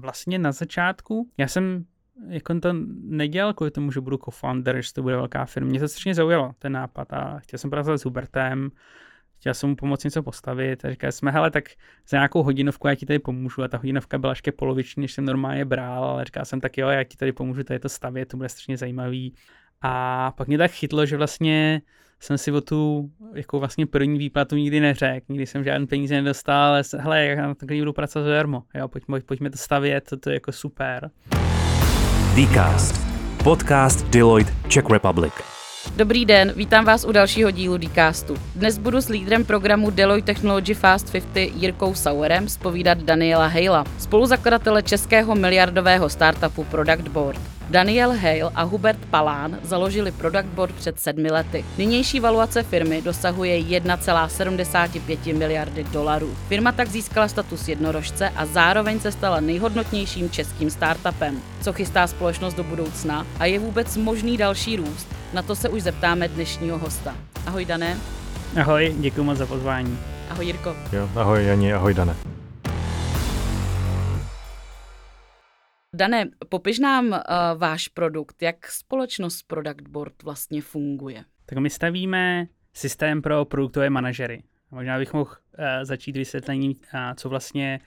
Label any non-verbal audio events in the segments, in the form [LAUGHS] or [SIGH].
Vlastně na začátku, já jsem jako to nedělal kvůli tomu, že budu co-founder, že to bude velká firma. Mě to strašně zaujalo, ten nápad a chtěl jsem pracovat s Hubertem, chtěl jsem mu pomoct něco postavit a říkali jsme, hele, tak za nějakou hodinovku já ti tady pomůžu a ta hodinovka byla ještě poloviční, než jsem normálně bral, ale říkal jsem tak jo, já ti tady pomůžu tady to stavět, to bude strašně zajímavý. A pak mě tak chytlo, že vlastně jsem si o tu jako vlastně první výplatu nikdy neřekl, nikdy jsem žádný peníze nedostal, ale hele, jak na takový budu pracovat zadarmo, jo, pojďme, pojďme to stavět, to, to je jako super. Dcast, podcast Deloitte Czech Republic. Dobrý den, vítám vás u dalšího dílu Dcastu. Dnes budu s lídrem programu Deloitte Technology Fast 50 Jirkou Sauerem spovídat Daniela Hejla, spoluzakladatele českého miliardového startupu Product Board. Daniel Hale a Hubert Palán založili Product Board před sedmi lety. Nynější valuace firmy dosahuje 1,75 miliardy dolarů. Firma tak získala status jednorožce a zároveň se stala nejhodnotnějším českým startupem. Co chystá společnost do budoucna a je vůbec možný další růst? Na to se už zeptáme dnešního hosta. Ahoj Dané. Ahoj, děkuji moc za pozvání. Ahoj Jirko. Jo, ahoj Jani, ahoj Dane. Dané, popiš nám uh, váš produkt, jak společnost Product Board vlastně funguje. Tak my stavíme systém pro produktové manažery. Možná bych mohl uh, začít vysvětlením, uh, co vlastně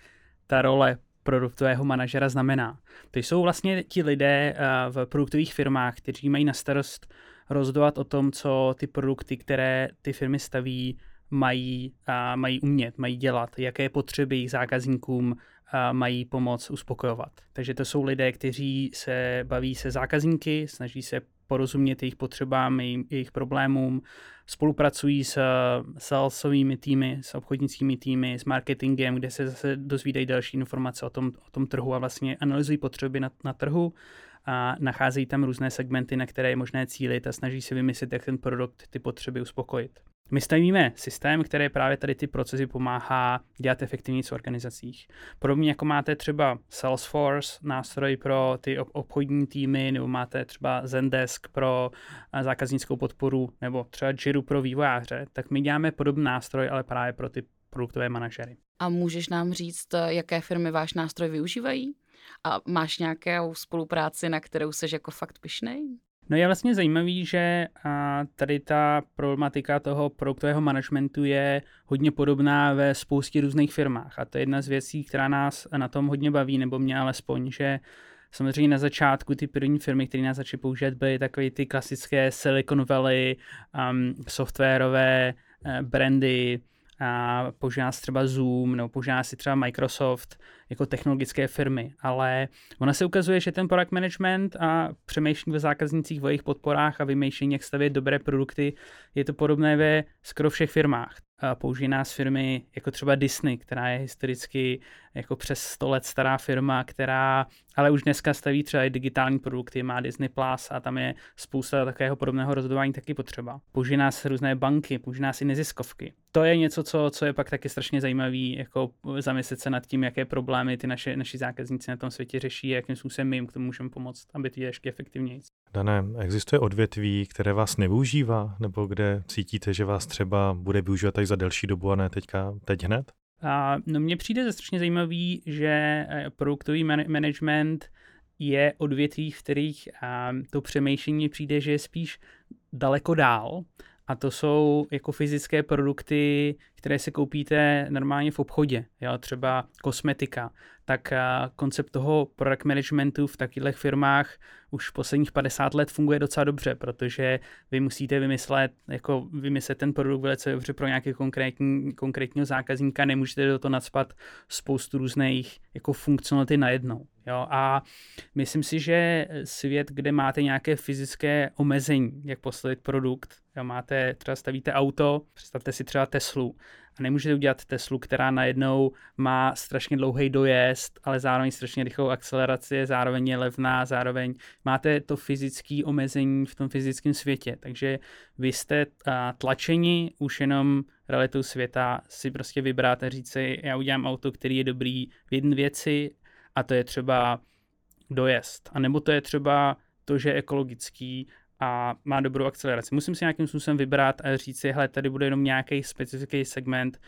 ta role produktového manažera znamená. To jsou vlastně ti lidé uh, v produktových firmách, kteří mají na starost rozhodovat o tom, co ty produkty, které ty firmy staví, mají, a mají umět, mají dělat, jaké potřeby jejich zákazníkům a mají pomoc uspokojovat. Takže to jsou lidé, kteří se baví se zákazníky, snaží se porozumět jejich potřebám, jejich problémům, spolupracují s salesovými týmy, s obchodnickými týmy, s marketingem, kde se zase dozvídají další informace o tom, o tom trhu a vlastně analyzují potřeby na, na trhu a nacházejí tam různé segmenty, na které je možné cílit a snaží se vymyslet, jak ten produkt ty potřeby uspokojit. My stavíme systém, který právě tady ty procesy pomáhá dělat efektivněji v organizacích. Podobně jako máte třeba Salesforce, nástroj pro ty obchodní týmy, nebo máte třeba Zendesk pro eh, zákaznickou podporu, nebo třeba Jira pro vývojáře, tak my děláme podobný nástroj, ale právě pro ty produktové manažery. A můžeš nám říct, eh, jaké firmy váš nástroj využívají? A máš nějakou spolupráci, na kterou jsi jako fakt pišnej? No je vlastně zajímavý, že tady ta problematika toho produktového managementu je hodně podobná ve spoustě různých firmách. A to je jedna z věcí, která nás na tom hodně baví, nebo mě alespoň, že samozřejmě na začátku ty první firmy, které nás začaly používat, byly takové ty klasické Silicon Valley um, softwarové uh, brandy, a si třeba Zoom nebo používá si třeba Microsoft jako technologické firmy, ale ona se ukazuje, že ten product management a přemýšlení ve zákaznicích, o jejich podporách a vymýšlení, jak stavět dobré produkty, je to podobné ve skoro všech firmách. Použijí nás firmy jako třeba Disney, která je historicky jako přes 100 let stará firma, která ale už dneska staví třeba i digitální produkty, má Disney Plus a tam je spousta takového podobného rozhodování taky potřeba. Použijí nás různé banky, použijí nás i neziskovky. To je něco, co, co je pak taky strašně zajímavé, jako zamyslet se nad tím, jaké problémy ty naše, naši zákazníci na tom světě řeší a jakým způsobem my jim k tomu můžeme pomoct, aby to ještě efektivněji. Dané, existuje odvětví, které vás nevyužívá, nebo kde cítíte, že vás třeba bude využívat i za delší dobu a ne teďka, teď hned? A, no mně přijde strašně zajímavý, že eh, produktový man- management je odvětví, v kterých a, to přemýšlení přijde, že je spíš daleko dál. A to jsou jako fyzické produkty, které si koupíte normálně v obchodě, jo, třeba kosmetika, tak koncept toho product managementu v takových firmách už posledních 50 let funguje docela dobře, protože vy musíte vymyslet, jako vymyslet ten produkt velice dobře pro nějaký konkrétní, konkrétního zákazníka, nemůžete do toho nadspat spoustu různých jako funkcionality najednou. Jo? A myslím si, že svět, kde máte nějaké fyzické omezení, jak postavit produkt, jo? máte, třeba stavíte auto, představte si třeba Teslu, a nemůžete udělat Teslu, která najednou má strašně dlouhý dojezd, ale zároveň strašně rychlou akceleraci, zároveň je levná, zároveň máte to fyzické omezení v tom fyzickém světě. Takže vy jste tlačeni už jenom realitou světa si prostě vybrat a říct si, já udělám auto, který je dobrý v jedné věci a to je třeba dojezd. A nebo to je třeba to, že je ekologický a má dobrou akceleraci. Musím si nějakým způsobem vybrat a říct si, hele, tady bude jenom nějaký specifický segment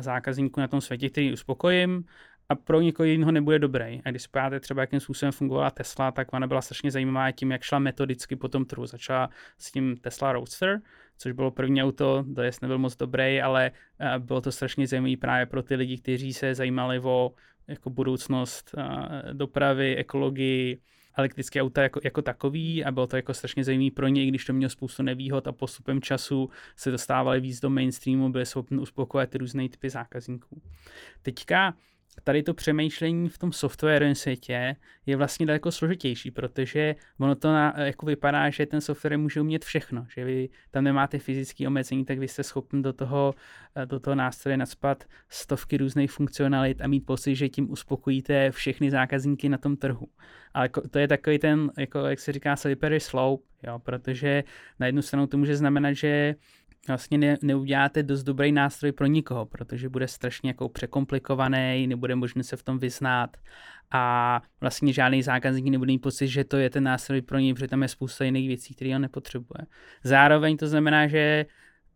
zákazníků na tom světě, který uspokojím a pro někoho jiného nebude dobrý. A když spáte třeba, jakým způsobem fungovala Tesla, tak ona byla strašně zajímavá tím, jak šla metodicky po tom trhu. Začala s tím Tesla Roadster, což bylo první auto, to jest nebyl moc dobrý, ale bylo to strašně zajímavé právě pro ty lidi, kteří se zajímali o jako budoucnost dopravy, ekologii, elektrické auta jako, jako takový a bylo to jako strašně zajímavé pro ně, i když to mělo spoustu nevýhod a postupem času se dostávali víc do mainstreamu, byli schopni uspokojit různé typy zákazníků. Teďka tady to přemýšlení v tom softwarovém světě je vlastně daleko složitější, protože ono to na, jako vypadá, že ten software může umět všechno, že vy tam nemáte fyzické omezení, tak vy jste schopni do toho, do toho nástroje nadspat stovky různých funkcionalit a mít pocit, že tím uspokojíte všechny zákazníky na tom trhu. Ale to je takový ten, jako jak se říká, slippery slope, jo, protože na jednu stranu to může znamenat, že vlastně ne, neuděláte dost dobrý nástroj pro nikoho, protože bude strašně jako překomplikovaný, nebude možné se v tom vyznát a vlastně žádný zákazník nebude mít pocit, že to je ten nástroj pro něj, protože tam je spousta jiných věcí, které on nepotřebuje. Zároveň to znamená, že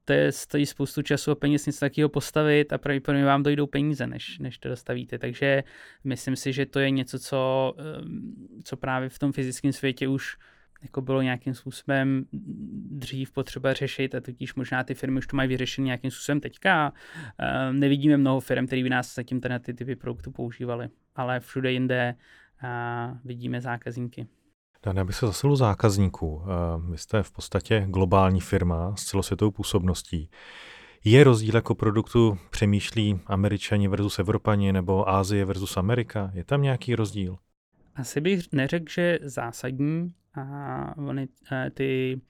to je, stojí spoustu času a peněz něco takového postavit a pravděpodobně vám dojdou peníze, než, než to dostavíte. Takže myslím si, že to je něco, co, ehm, co právě v tom fyzickém světě už jako bylo nějakým způsobem dřív potřeba řešit a tudíž možná ty firmy už to mají vyřešené nějakým způsobem teďka. Uh, nevidíme mnoho firm, které by nás zatím na ty typy produktů používali, ale všude jinde uh, vidíme zákazníky. Dane, aby se zasil zákazníků. Vy jste v podstatě globální firma s celosvětovou působností. Je rozdíl jako produktu přemýšlí američani versus Evropani nebo Ázie versus Amerika? Je tam nějaký rozdíl? Asi bych neřekl, že zásadní a oni uh, ty,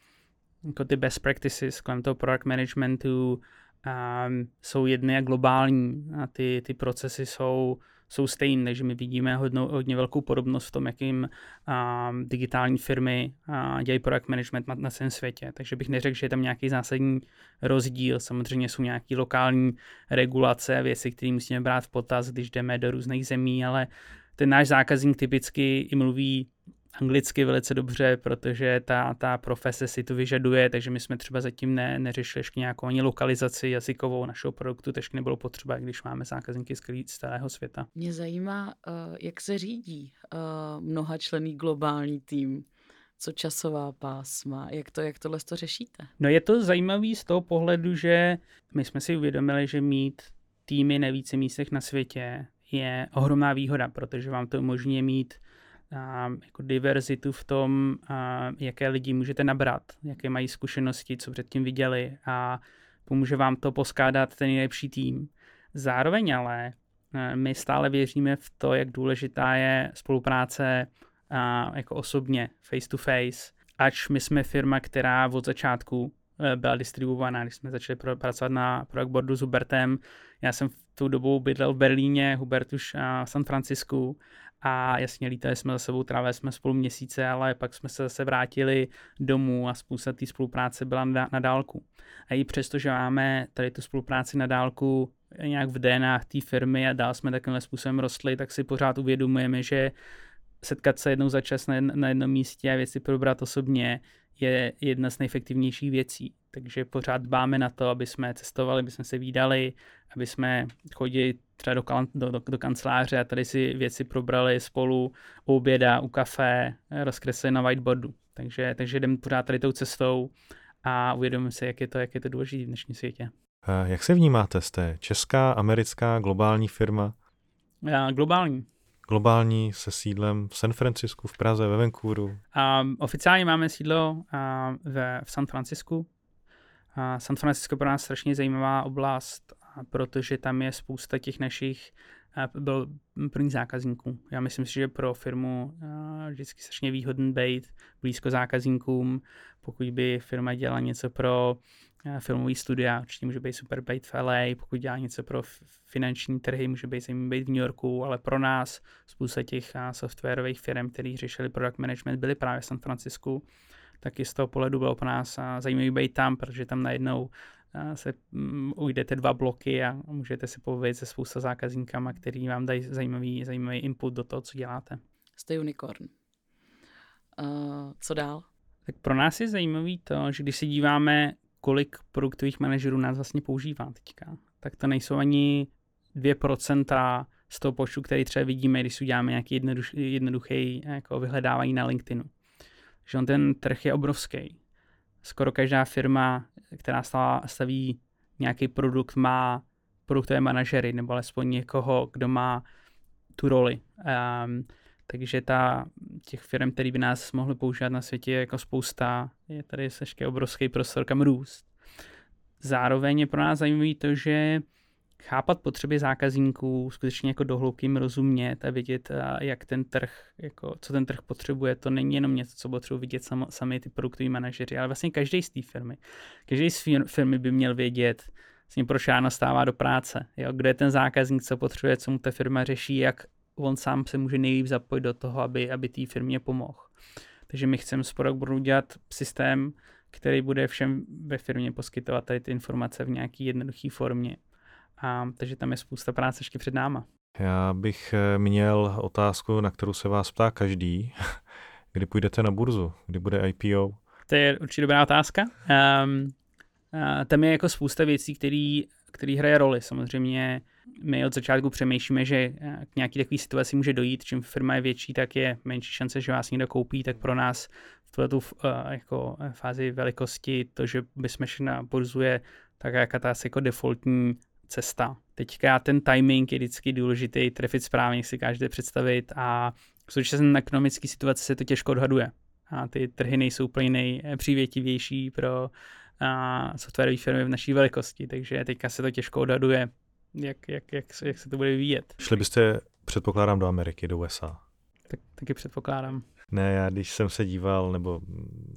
jako ty best practices kolem toho product managementu um, jsou jedny a globální a ty, ty procesy jsou, jsou stejné, takže my vidíme hodně, hodně velkou podobnost v tom, jakým um, digitální firmy uh, dělají product management na, na celém světě. Takže bych neřekl, že je tam nějaký zásadní rozdíl. Samozřejmě jsou nějaké lokální regulace, věci, které musíme brát v potaz, když jdeme do různých zemí, ale ten náš zákazník typicky i mluví anglicky velice dobře, protože ta, ta profese si to vyžaduje, takže my jsme třeba zatím ne, neřešili ještě nějakou ani lokalizaci jazykovou našeho produktu, takže nebylo potřeba, když máme zákazníky z celého světa. Mě zajímá, eh, jak se řídí eh, mnoha člený globální tým co časová pásma, jak to, jak tohle to řešíte? No je to zajímavý z toho pohledu, že my jsme si uvědomili, že mít týmy na více místech na světě je ohromná výhoda, protože vám to umožňuje mít a, jako diverzitu v tom, a, jaké lidi můžete nabrat, jaké mají zkušenosti, co předtím viděli a pomůže vám to poskádat ten nejlepší tým. Zároveň ale my stále věříme v to, jak důležitá je spolupráce a, jako osobně, face to face. Ač my jsme firma, která od začátku e, byla distribuovaná, když jsme začali pracovat na product boardu s Hubertem. Já jsem v tu dobu bydlel v Berlíně, Hubert už v San Francisku a jasně lítali jsme za sebou, trávili jsme spolu měsíce, ale pak jsme se zase vrátili domů a spousta té spolupráce byla na, na dálku. A i přesto, že máme tady tu spolupráci na dálku nějak v DNA té firmy a dál jsme takovým způsobem rostli, tak si pořád uvědomujeme, že setkat se jednou za čas na, jedno, na jednom místě a věci probrat osobně je jedna z nejefektivnějších věcí. Takže pořád dbáme na to, aby jsme cestovali, aby jsme se výdali, aby jsme chodili třeba do, do, do, do kanceláře a tady si věci probrali spolu u oběda, u kafe, rozkreslili na whiteboardu. Takže, takže jdeme pořád tady tou cestou a uvědomíme si, jak je to, jak je to důležité v dnešním světě. Jak se vnímáte? Jste česká, americká, globální firma? Já, globální. Globální se sídlem v San Francisku, v Praze, ve Vancouveru? Um, oficiálně máme sídlo uh, ve, v San Francisku. Uh, San Francisco pro nás strašně zajímavá oblast protože tam je spousta těch našich byl první zákazníků. Já myslím si, že pro firmu vždycky strašně výhodný být blízko zákazníkům. Pokud by firma dělala něco pro filmový studia, určitě může být super být v LA, pokud dělá něco pro finanční trhy, může být zajímavý být v New Yorku, ale pro nás spousta těch softwarových firm, které řešili product management, byly právě v San Francisku, taky z toho pohledu bylo pro nás zajímavý být tam, protože tam najednou se mm, ujdete dva bloky a můžete si povědět se spousta zákazníkama, který vám dají zajímavý, zajímavý input do toho, co děláte. Jste unicorn. Uh, co dál? Tak pro nás je zajímavý to, že když si díváme, kolik produktových manažerů nás vlastně používá teďka, tak to nejsou ani 2% z toho počtu, který třeba vidíme, když si uděláme nějaký jednoduch, jednoduchý jako vyhledávání na LinkedInu. Že on ten trh je obrovský. Skoro každá firma, která staví nějaký produkt, má produktové manažery, nebo alespoň někoho, kdo má tu roli. Um, takže ta, těch firm, které by nás mohly používat na světě, je jako spousta. Je tady ještě obrovský prostor, kam růst. Zároveň je pro nás zajímavé to, že chápat potřeby zákazníků, skutečně jako dohloubkým rozumět a vidět, jak ten trh, jako, co ten trh potřebuje, to není jenom něco, co potřebují vidět sam, sami ty produktoví manažeři, ale vlastně každý z té firmy. Každý z firmy by měl vědět, vlastně proč ráno stává do práce, jo? kde je ten zákazník, co potřebuje, co mu ta firma řeší, jak on sám se může nejlíp zapojit do toho, aby, aby té firmě pomohl. Takže my chceme s budu dělat systém, který bude všem ve firmě poskytovat tady ty informace v nějaké jednoduché formě. A, takže tam je spousta práce ještě před náma. Já bych eh, měl otázku, na kterou se vás ptá každý. [LAUGHS] Kdy půjdete na burzu? Kdy bude IPO? To je určitě dobrá otázka. Um, uh, tam je jako spousta věcí, který, který hraje roli. Samozřejmě my od začátku přemýšlíme, že eh, k nějaký takové situaci může dojít, čím firma je větší, tak je menší šance, že vás někdo koupí, tak pro nás v tu uh, jako fázi velikosti to, že bychom šli na burzu je tak jaká ta jako defaultní cesta. Teďka ten timing je vždycky důležitý, trefit správně, si každý představit a v současné ekonomické situaci se to těžko odhaduje. A ty trhy nejsou úplně nejpřívětivější pro softwarové firmy v naší velikosti, takže teďka se to těžko odhaduje, jak, jak, jak, jak se to bude vyvíjet. Šli byste, předpokládám, do Ameriky, do USA. Tak, taky předpokládám. Ne, já když jsem se díval, nebo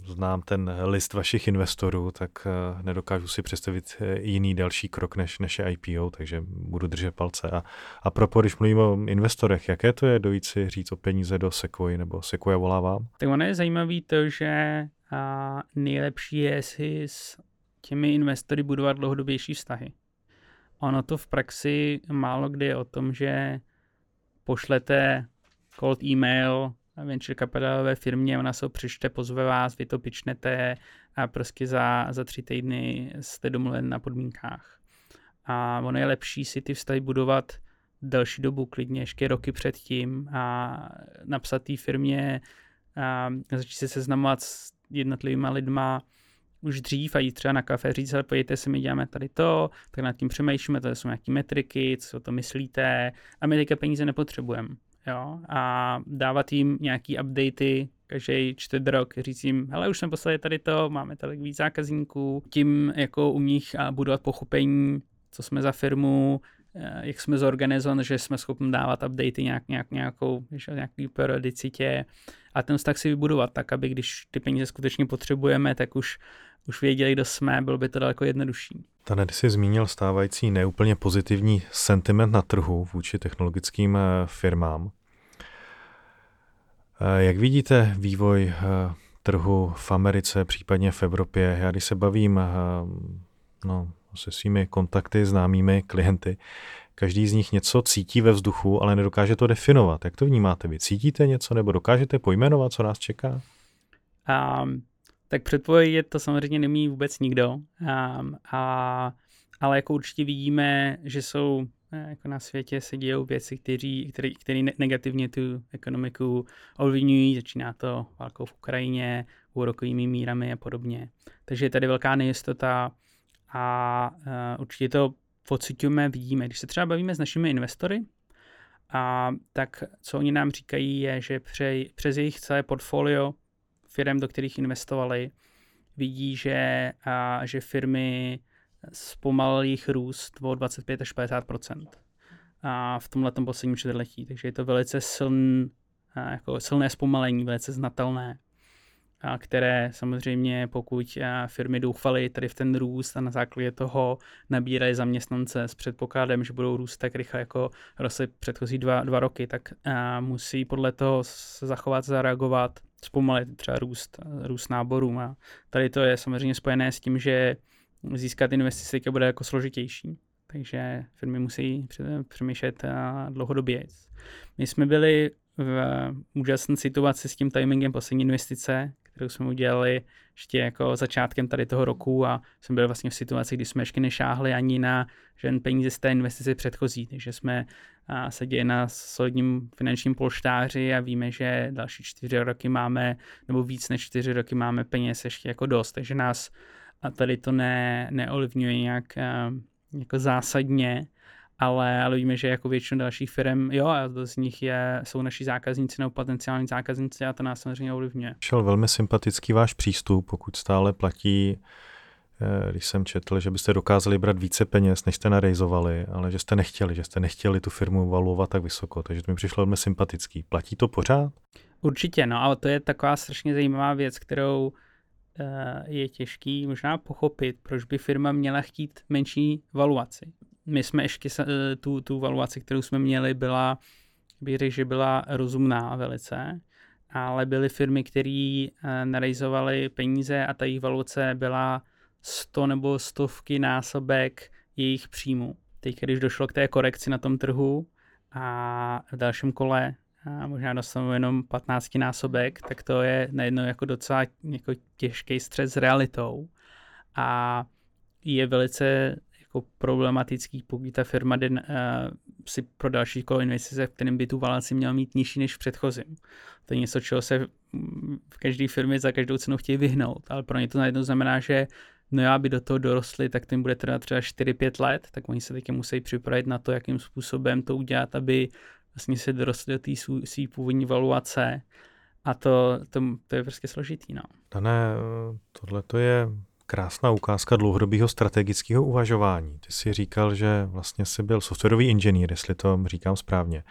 znám ten list vašich investorů, tak eh, nedokážu si představit eh, jiný další krok než, je IPO, takže budu držet palce. A, a propo, když mluvím o investorech, jaké to je dojít si říct o peníze do Sequoia, nebo Sequoia volá vám? Tak ono je zajímavé to, že a nejlepší je si s těmi investory budovat dlouhodobější vztahy. Ono to v praxi málo kdy je o tom, že pošlete cold email venture capitalové firmě, ona se ho přečte, pozve vás, vy to pičnete a prostě za, za tři týdny jste domluven na podmínkách. A ono je lepší si ty vztahy budovat delší dobu, klidně ještě roky předtím a napsat té firmě a začít se seznamovat s jednotlivými lidma už dřív a jít třeba na kafe říct, ale pojďte se, my děláme tady to, tak nad tím přemýšlíme, to jsou nějaké metriky, co to myslíte. A my teďka peníze nepotřebujeme jo, a dávat jim nějaký updaty každý čtvrt rok, říct jim, hele, už jsme poslali tady to, máme tady víc zákazníků, tím jako u nich budovat pochopení, co jsme za firmu, jak jsme zorganizovaní, že jsme schopni dávat updaty nějak, nějak, nějakou, nějaký periodicitě a ten vztah si vybudovat tak, aby když ty peníze skutečně potřebujeme, tak už už věděli, kdo jsme, bylo by to daleko jednodušší. Tady jsi zmínil stávající neúplně pozitivní sentiment na trhu vůči technologickým eh, firmám. Eh, jak vidíte vývoj eh, trhu v Americe, případně v Evropě? Já když se bavím no, se svými kontakty, známými klienty, každý z nich něco cítí ve vzduchu, ale nedokáže to definovat. Jak to vnímáte vy? Cítíte něco nebo dokážete pojmenovat, co nás čeká? Um, tak předpovědět to samozřejmě nemí vůbec nikdo, um, a, ale jako určitě vidíme, že jsou eh, jako na světě se dějou věci, které, které negativně tu ekonomiku ovlivňují. Začíná to válkou v Ukrajině, úrokovými mírami a podobně. Takže je tady velká nejistota a uh, určitě to pocitujeme, vidíme. Když se třeba bavíme s našimi investory, a tak co oni nám říkají je, že pře, přes jejich celé portfolio firm, do kterých investovali, vidí, že, a, že firmy zpomalily jejich růst o 25 až 50% a v tomhle posledním čtvrtletí. Takže je to velice siln, jako silné zpomalení, velice znatelné a které samozřejmě, pokud firmy doufaly tady v ten růst a na základě toho nabírají zaměstnance s předpokladem, že budou růst tak rychle, jako rostly předchozí dva, dva roky, tak musí podle toho se zachovat, zareagovat, zpomalit třeba růst, růst náborů. A tady to je samozřejmě spojené s tím, že získat investice bude jako složitější. Takže firmy musí přemýšlet dlouhodobě. My jsme byli v úžasné situaci s tím timingem poslední investice, kterou jsme udělali ještě jako začátkem tady toho roku a jsme byli vlastně v situaci, kdy jsme ještě nešáhli ani na žen peníze z té investice předchozí, takže jsme a se děje na solidním finančním polštáři a víme, že další čtyři roky máme, nebo víc než čtyři roky máme peněz ještě jako dost, takže nás tady to ne, neolivňuje nějak jako zásadně, ale, ale víme, že jako většinu dalších firm, jo, a to z nich je, jsou naši zákazníci nebo potenciální zákazníci a to nás samozřejmě ovlivňuje. Šel velmi sympatický váš přístup, pokud stále platí Eh, když jsem četl, že byste dokázali brát více peněz, než jste narejzovali, ale že jste nechtěli, že jste nechtěli tu firmu valuovat tak vysoko, takže to mi přišlo velmi sympatický. Platí to pořád? Určitě, no, ale to je taková strašně zajímavá věc, kterou uh, je těžký možná pochopit, proč by firma měla chtít menší valuaci. My jsme ještě uh, tu, tu valuaci, kterou jsme měli, byla, bych řekl, že byla rozumná velice, ale byly firmy, které uh, narejzovaly peníze a ta jejich valuace byla 100 nebo stovky násobek jejich příjmu. Teď, když došlo k té korekci na tom trhu a v dalším kole a možná dostanou jenom 15 násobek, tak to je najednou jako docela jako těžký střed s realitou. A je velice jako problematický, pokud ta firma den, uh, si pro další kolo investice, v kterém by tu valanci měla mít nižší než v předchozím. To je něco, čeho se v každé firmě za každou cenu chtějí vyhnout, ale pro ně to najednou znamená, že no já by do toho dorostli, tak tím bude trvat třeba 4-5 let, tak oni se taky musí připravit na to, jakým způsobem to udělat, aby vlastně se dorostli do té své původní valuace a to, to, to je prostě složitý. No. Dané, tohle to je krásná ukázka dlouhodobého strategického uvažování. Ty si říkal, že vlastně jsi byl softwarový inženýr, jestli to říkám správně.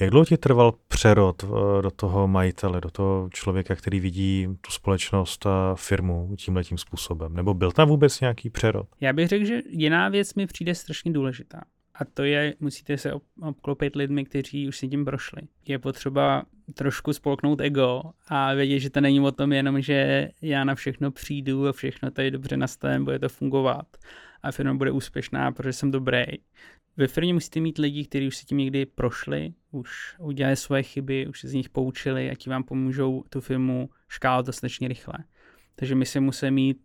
Jak dlouho ti trval přerod eh, do toho majitele, do toho člověka, který vidí tu společnost a firmu tímhletím způsobem? Nebo byl tam vůbec nějaký přerod? Já bych řekl, že jiná věc mi přijde strašně důležitá. A to je, musíte se obklopit lidmi, kteří už si tím prošli. Je potřeba trošku spolknout ego a vědět, že to není o tom jenom, že já na všechno přijdu a všechno tady dobře nastavím, bude to fungovat a firma bude úspěšná, protože jsem dobrý. Ve firmě musíte mít lidi, kteří už si tím někdy prošli, už udělali svoje chyby, už se z nich poučili a ti vám pomůžou tu firmu škálat dostatečně rychle. Takže my se musíme mít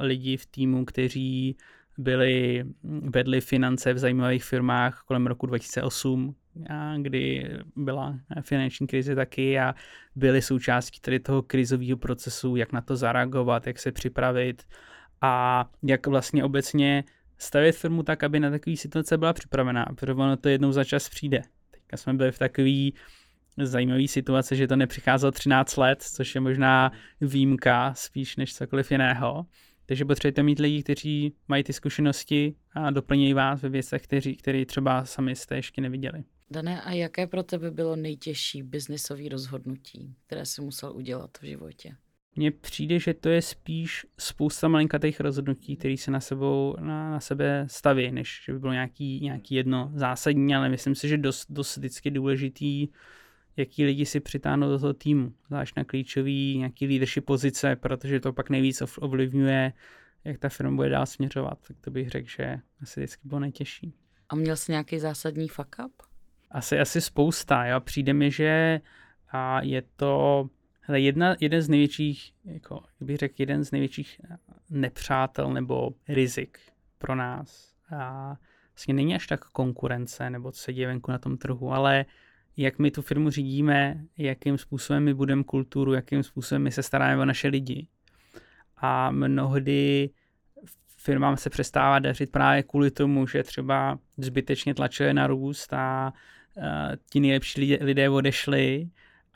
lidi v týmu, kteří byli, vedli finance v zajímavých firmách kolem roku 2008, a kdy byla finanční krize taky a byli součástí tady toho krizového procesu, jak na to zareagovat, jak se připravit a jak vlastně obecně stavět firmu tak, aby na takové situace byla připravená, protože ono to jednou za čas přijde. Teďka jsme byli v takové zajímavé situace, že to nepřicházelo 13 let, což je možná výjimka spíš než cokoliv jiného. Takže potřebujete mít lidi, kteří mají ty zkušenosti a doplnějí vás ve věcech, kteří, který třeba sami jste ještě neviděli. Dané, a jaké pro tebe bylo nejtěžší biznisové rozhodnutí, které jsi musel udělat v životě? mně přijde, že to je spíš spousta malinkatých rozhodnutí, které se na, sebou, na, na sebe staví, než že by bylo nějaký, nějaký jedno zásadní, ale myslím si, že dost, dost vždycky důležitý, jaký lidi si přitáhnou do toho týmu, zvlášť na klíčový nějaký leadership pozice, protože to pak nejvíc ovlivňuje, jak ta firma bude dál směřovat. Tak to bych řekl, že asi vždycky bylo nejtěžší. A měl jsi nějaký zásadní fuck up? Asi, asi spousta. Jo. Přijde mi, že a je to Hele, jedna, jeden z největších, jako, bych řekl, jeden z největších eh, nepřátel nebo rizik pro nás a vlastně není až tak konkurence nebo co se děje venku na tom trhu, ale jak my tu firmu řídíme, jakým způsobem my budeme kulturu, jakým způsobem my se staráme o naše lidi. A mnohdy firmám se přestává dařit právě kvůli tomu, že třeba zbytečně tlačuje na růst a uh, ti nejlepší lidé, lidé odešli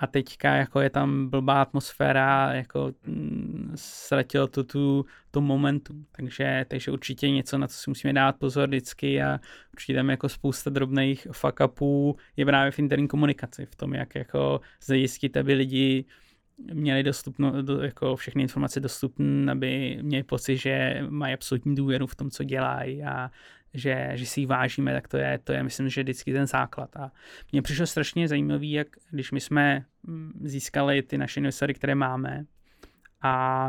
a teďka jako je tam blbá atmosféra, jako mm, ztratilo to tu, to momentum. Takže, takže určitě něco, na co si musíme dát pozor vždycky a určitě tam jako spousta drobných fuck upů je právě v interní komunikaci, v tom, jak jako zajistit, aby lidi měli dostupno, do, jako všechny informace dostupné, aby měli pocit, že mají absolutní důvěru v tom, co dělají a že, že si ji vážíme, tak to je, to je, myslím, že vždycky ten základ. A mně přišlo strašně zajímavý, jak když my jsme mm, získali ty naše investory, které máme a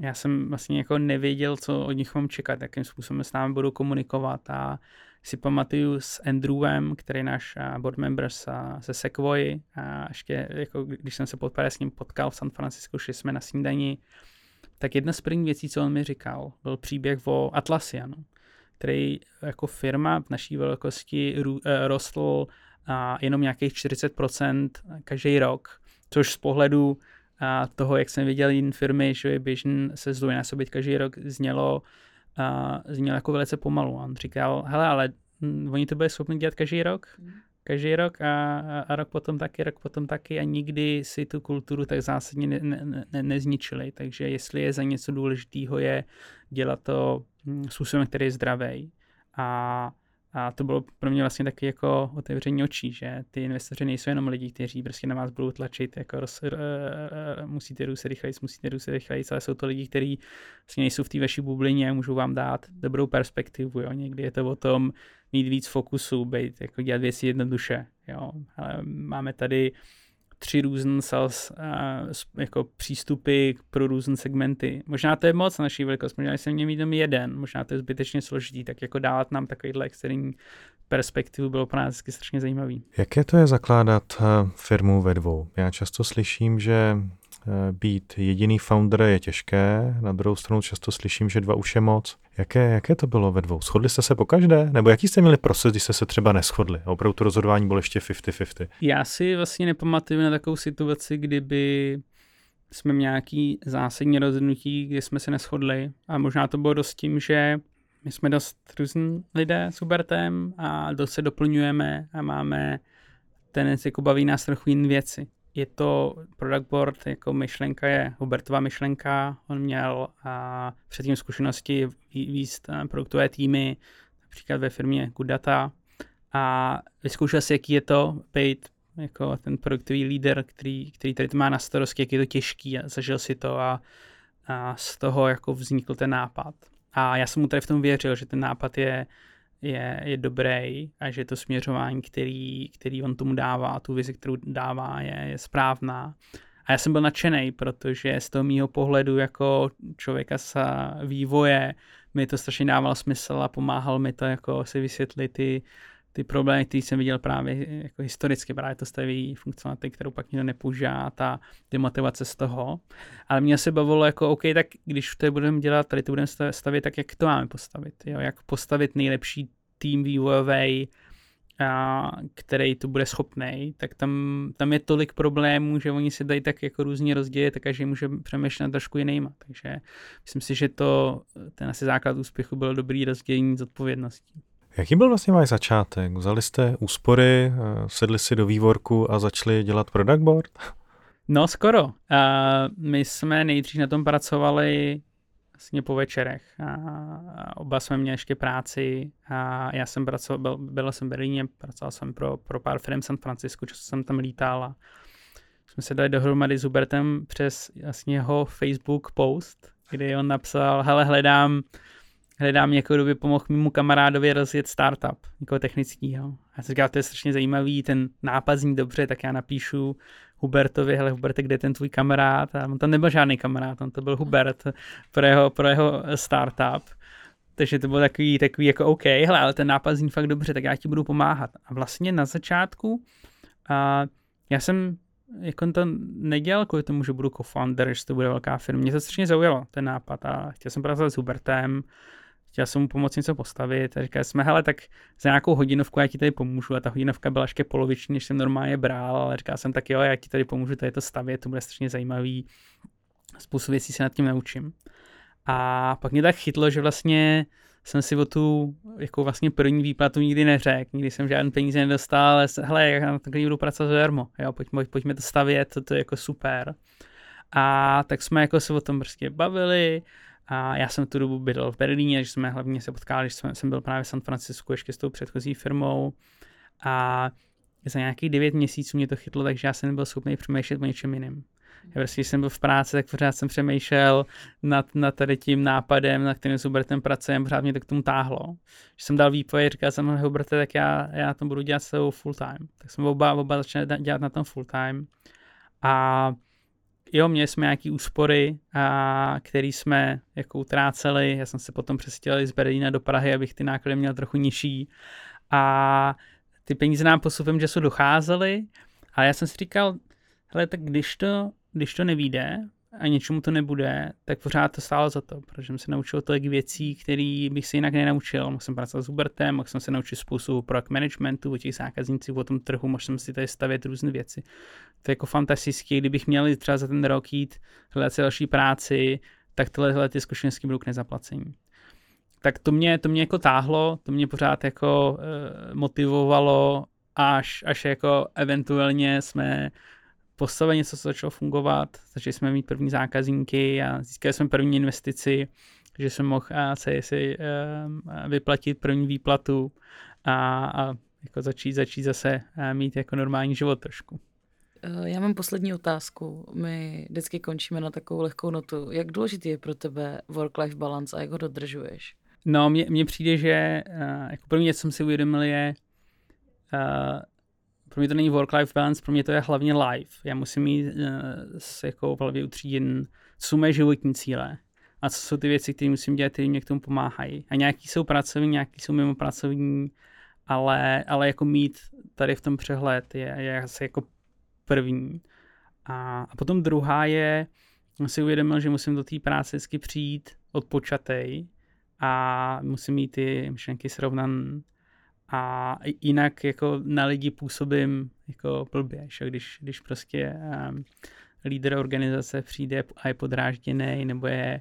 já jsem vlastně jako nevěděl, co od nich mám čekat, jakým způsobem s námi budou komunikovat a si pamatuju s Andrewem, který je náš board member se Sequoia a ještě jako když jsem se poprvé s ním potkal v San Francisco, šli jsme na snídani, tak jedna z prvních věcí, co on mi říkal, byl příběh o Atlasianu který jako firma v naší velikosti rostl a jenom nějakých 40% každý rok, což z pohledu a toho, jak jsem viděl jiné firmy, že je běžný se zdvojnásobit každý rok, znělo, a, znělo jako velice pomalu. On říkal, hele, ale hm, oni to byli schopni dělat každý rok, mm. Každý rok a, a, rok potom taky, rok potom taky a nikdy si tu kulturu tak zásadně ne, ne, ne, nezničili. Takže jestli je za něco důležitého, je dělat to hm, způsobem, který je zdravý. A a to bylo pro mě vlastně taky jako otevření očí, že ty investoři nejsou jenom lidi, kteří prostě na vás budou tlačit, jako roz, uh, uh, musíte růst rychleji, musíte růst rychleji, ale jsou to lidi, kteří vlastně nejsou v té vaší bublině a můžou vám dát dobrou perspektivu. Jo. Někdy je to o tom mít víc fokusu, být, jako dělat věci jednoduše. Jo. Ale máme tady tři různé sales uh, jako přístupy pro různé segmenty. Možná to je moc na naší velikost, možná jsem měl mít jenom jeden, možná to je zbytečně složitý, tak jako dávat nám takovýhle externí perspektivu bylo pro nás strašně zajímavý. Jaké to je zakládat eh, firmu ve dvou? Já často slyším, že Eh, být jediný founder je těžké, na druhou stranu často slyším, že dva už je moc. Jaké, jaké to bylo ve dvou? Shodli jste se po každé? Nebo jaký jste měli proces, když jste se třeba neschodli? Opravdu to rozhodování bylo ještě 50-50. Já si vlastně nepamatuju na takovou situaci, kdyby jsme nějaký zásadní rozhodnutí, kdy jsme se neschodli. A možná to bylo dost tím, že my jsme dost různí lidé s Hubertem a dost se doplňujeme a máme ten, jako baví nás trochu jiné věci je to product board, jako myšlenka je Hubertová myšlenka, on měl a, předtím zkušenosti výst produktové týmy, například ve firmě Good Data a vyzkoušel si, jaký je to být jako ten produktový líder, který, který tady to má na starosti, jak je to těžký a zažil si to a, a z toho jako vznikl ten nápad. A já jsem mu tady v tom věřil, že ten nápad je je, je dobrý a že to směřování, který, který on tomu dává, tu vizi, kterou dává, je, je správná. A já jsem byl nadšený, protože z toho mýho pohledu jako člověka z vývoje mi to strašně dávalo smysl a pomáhal mi to jako si vysvětlit ty, ty problémy, které jsem viděl právě jako historicky, právě to staví funkcionality, kterou pak nikdo nepoužívá, ta ty motivace z toho. Ale mě se bavilo jako, OK, tak když to budeme dělat, tady to budeme stavět, tak jak to máme postavit, jo? jak postavit nejlepší tým vývojový, který to bude schopný, tak tam, tam je tolik problémů, že oni se dají tak jako různě rozdělit, tak každý může přemýšlet trošku jinýma. Takže myslím si, že to ten asi základ úspěchu byl dobrý rozdělení zodpovědností. Jaký byl vlastně váš začátek? Vzali jste úspory, eh, sedli si do vývorku a začali dělat product board? No skoro. Uh, my jsme nejdřív na tom pracovali vlastně po večerech. A, oba jsme měli ještě práci a já jsem pracoval, byl, byl jsem v Berlíně, pracoval jsem pro, pro pár firm v San Francisco, čo jsem tam lítal a jsme se dali dohromady s Hubertem přes vlastně jeho Facebook post, kdy on napsal, hele, hledám hledám někoho, kdo by pomohl mému kamarádovi rozjet startup, někoho technického. Já jsem říkal, to je strašně zajímavý, ten nápad zní dobře, tak já napíšu Hubertovi, hele Huberte, kde je ten tvůj kamarád? A on tam nebyl žádný kamarád, on to byl Hubert pro jeho, pro jeho startup. Takže to bylo takový, takový jako OK, hele, ale ten nápad zní fakt dobře, tak já ti budu pomáhat. A vlastně na začátku a já jsem jako to nedělal kvůli tomu, že budu co-founder, že to bude velká firma. Mě to strašně zaujalo, ten nápad a chtěl jsem pracovat s Hubertem, chtěl jsem mu pomoct něco postavit a říkali jsme, hele, tak za nějakou hodinovku já ti tady pomůžu a ta hodinovka byla ještě poloviční, než jsem normálně bral, ale říkal jsem tak jo, já ti tady pomůžu tady to stavět, to bude strašně zajímavý, spoustu věcí se nad tím naučím. A pak mě tak chytlo, že vlastně jsem si o tu jako vlastně první výplatu nikdy neřekl, nikdy jsem žádný peníze nedostal, ale hele, já na takhle budu pracovat zadarmo, jo, pojď, pojď, pojďme to stavět, to, to je jako super. A tak jsme jako se o tom prostě bavili a já jsem tu dobu bydlel v Berlíně, že jsme hlavně se potkali, že jsem, byl právě v San Francisku ještě s tou předchozí firmou a za nějakých devět měsíců mě to chytlo, takže já jsem nebyl schopný přemýšlet o něčem jiném. Já prostě, když jsem byl v práci, tak pořád jsem přemýšlel nad, nad tady tím nápadem, na kterým s Hubertem pracujeme, pořád mě to k tomu táhlo. Když jsem dal výpověď, říkal jsem, Huberte, tak já, já to budu dělat celou full time. Tak jsme oba, oba začali dělat na tom full time. A jo, měli jsme nějaký úspory, a, který jsme jako utráceli. Já jsem se potom přestěhoval z Berlína do Prahy, abych ty náklady měl trochu nižší. A ty peníze nám postupem času docházely, ale já jsem si říkal, hele, tak když to, když to nevíde, a něčemu to nebude, tak pořád to stálo za to, protože jsem se naučil tolik věcí, které bych se jinak nenaučil. Mohl jsem pracovat s Hubertem, mohl jsem se naučit spoustu product managementu, o těch zákaznících, o tom trhu, mohl jsem si tady stavět různé věci. To je jako fantastické, kdybych měl třeba za ten rok jít hledat si další práci, tak tyhle ty zkušenosti budou k nezaplacení. Tak to mě, to mě jako táhlo, to mě pořád jako uh, motivovalo, až, až jako eventuálně jsme postavili něco, co začalo fungovat, začali jsme mít první zákazníky a získali jsme první investici, že jsem mohl si, si uh, vyplatit první výplatu a, a jako začít, začít zase mít jako normální život trošku. Eh, já mám poslední otázku. My vždycky končíme na takovou lehkou notu. Jak důležitý je pro tebe work-life balance a jak ho dodržuješ? No, mně přijde, že uh, jako první, co jsem si uvědomil, je uh, pro mě to není work-life balance, pro mě to je hlavně life. Já musím mít uh, s jako v hlavě utříděn, co jsou mé životní cíle a co jsou ty věci, které musím dělat, které mě k tomu pomáhají. A nějaký jsou pracovní, nějaký jsou mimo pracovní, ale, ale jako mít tady v tom přehled je, je asi jako první. A, a potom druhá je, si uvědomil, že musím do té práce vždycky přijít odpočatej a musím mít ty myšlenky srovnan a jinak jako na lidi působím jako blbě, že? Když, když prostě um, lídr organizace přijde a je podrážděný nebo je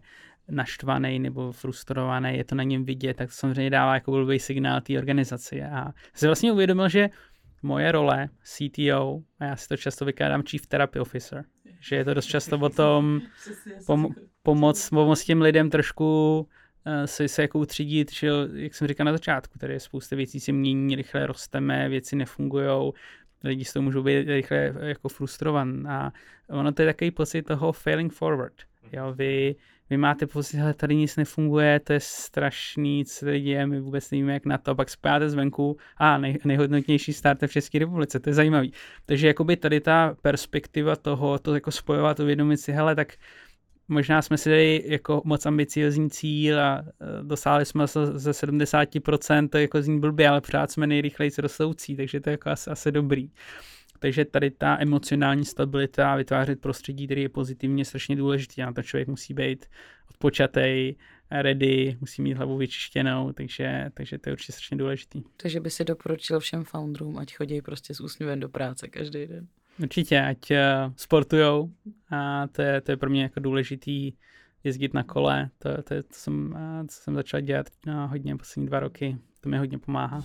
naštvaný nebo frustrovaný, je to na něm vidět, tak to samozřejmě dává jako blbý signál té organizaci. A jsem vlastně uvědomil, že moje role CTO, a já si to často vykládám Chief Therapy Officer, že je to dost často o tom [LAUGHS] pom- pomoct, pomoct těm lidem trošku uh, si se jako utřídit, že jak jsem říkal na začátku, tady je spousta věcí se mění, rychle rosteme, věci nefungují, lidi z toho můžou být rychle jako frustrovaní a ono to je takový pocit toho failing forward. Jo, vy vy máte pocit, že tady nic nefunguje, to je strašný, co tady děje, my vůbec nevíme, jak na to, pak spáte zvenku a nej, nejhodnotnější startup v České republice, to je zajímavý. Takže jakoby tady ta perspektiva toho, to jako spojovat, uvědomit si, hele, tak možná jsme si dali jako moc ambiciozní cíl a e, dosáhli jsme se ze 70%, to jako zní blbě, ale pořád jsme nejrychleji rostoucí, takže to je jako asi, asi dobrý. Takže tady ta emocionální stabilita a vytvářet prostředí, který je pozitivně strašně důležitý. A to člověk musí být odpočatej, ready, musí mít hlavu vyčištěnou, takže, takže to je určitě strašně důležitý. Takže by si doporučil všem founderům, ať chodí prostě s úsměvem do práce každý den. Určitě, ať uh, sportujou. A to je, to je pro mě jako důležitý jezdit na kole, to, to je to, jsem, uh, co jsem začal dělat uh, hodně poslední dva roky, to mi hodně pomáhá.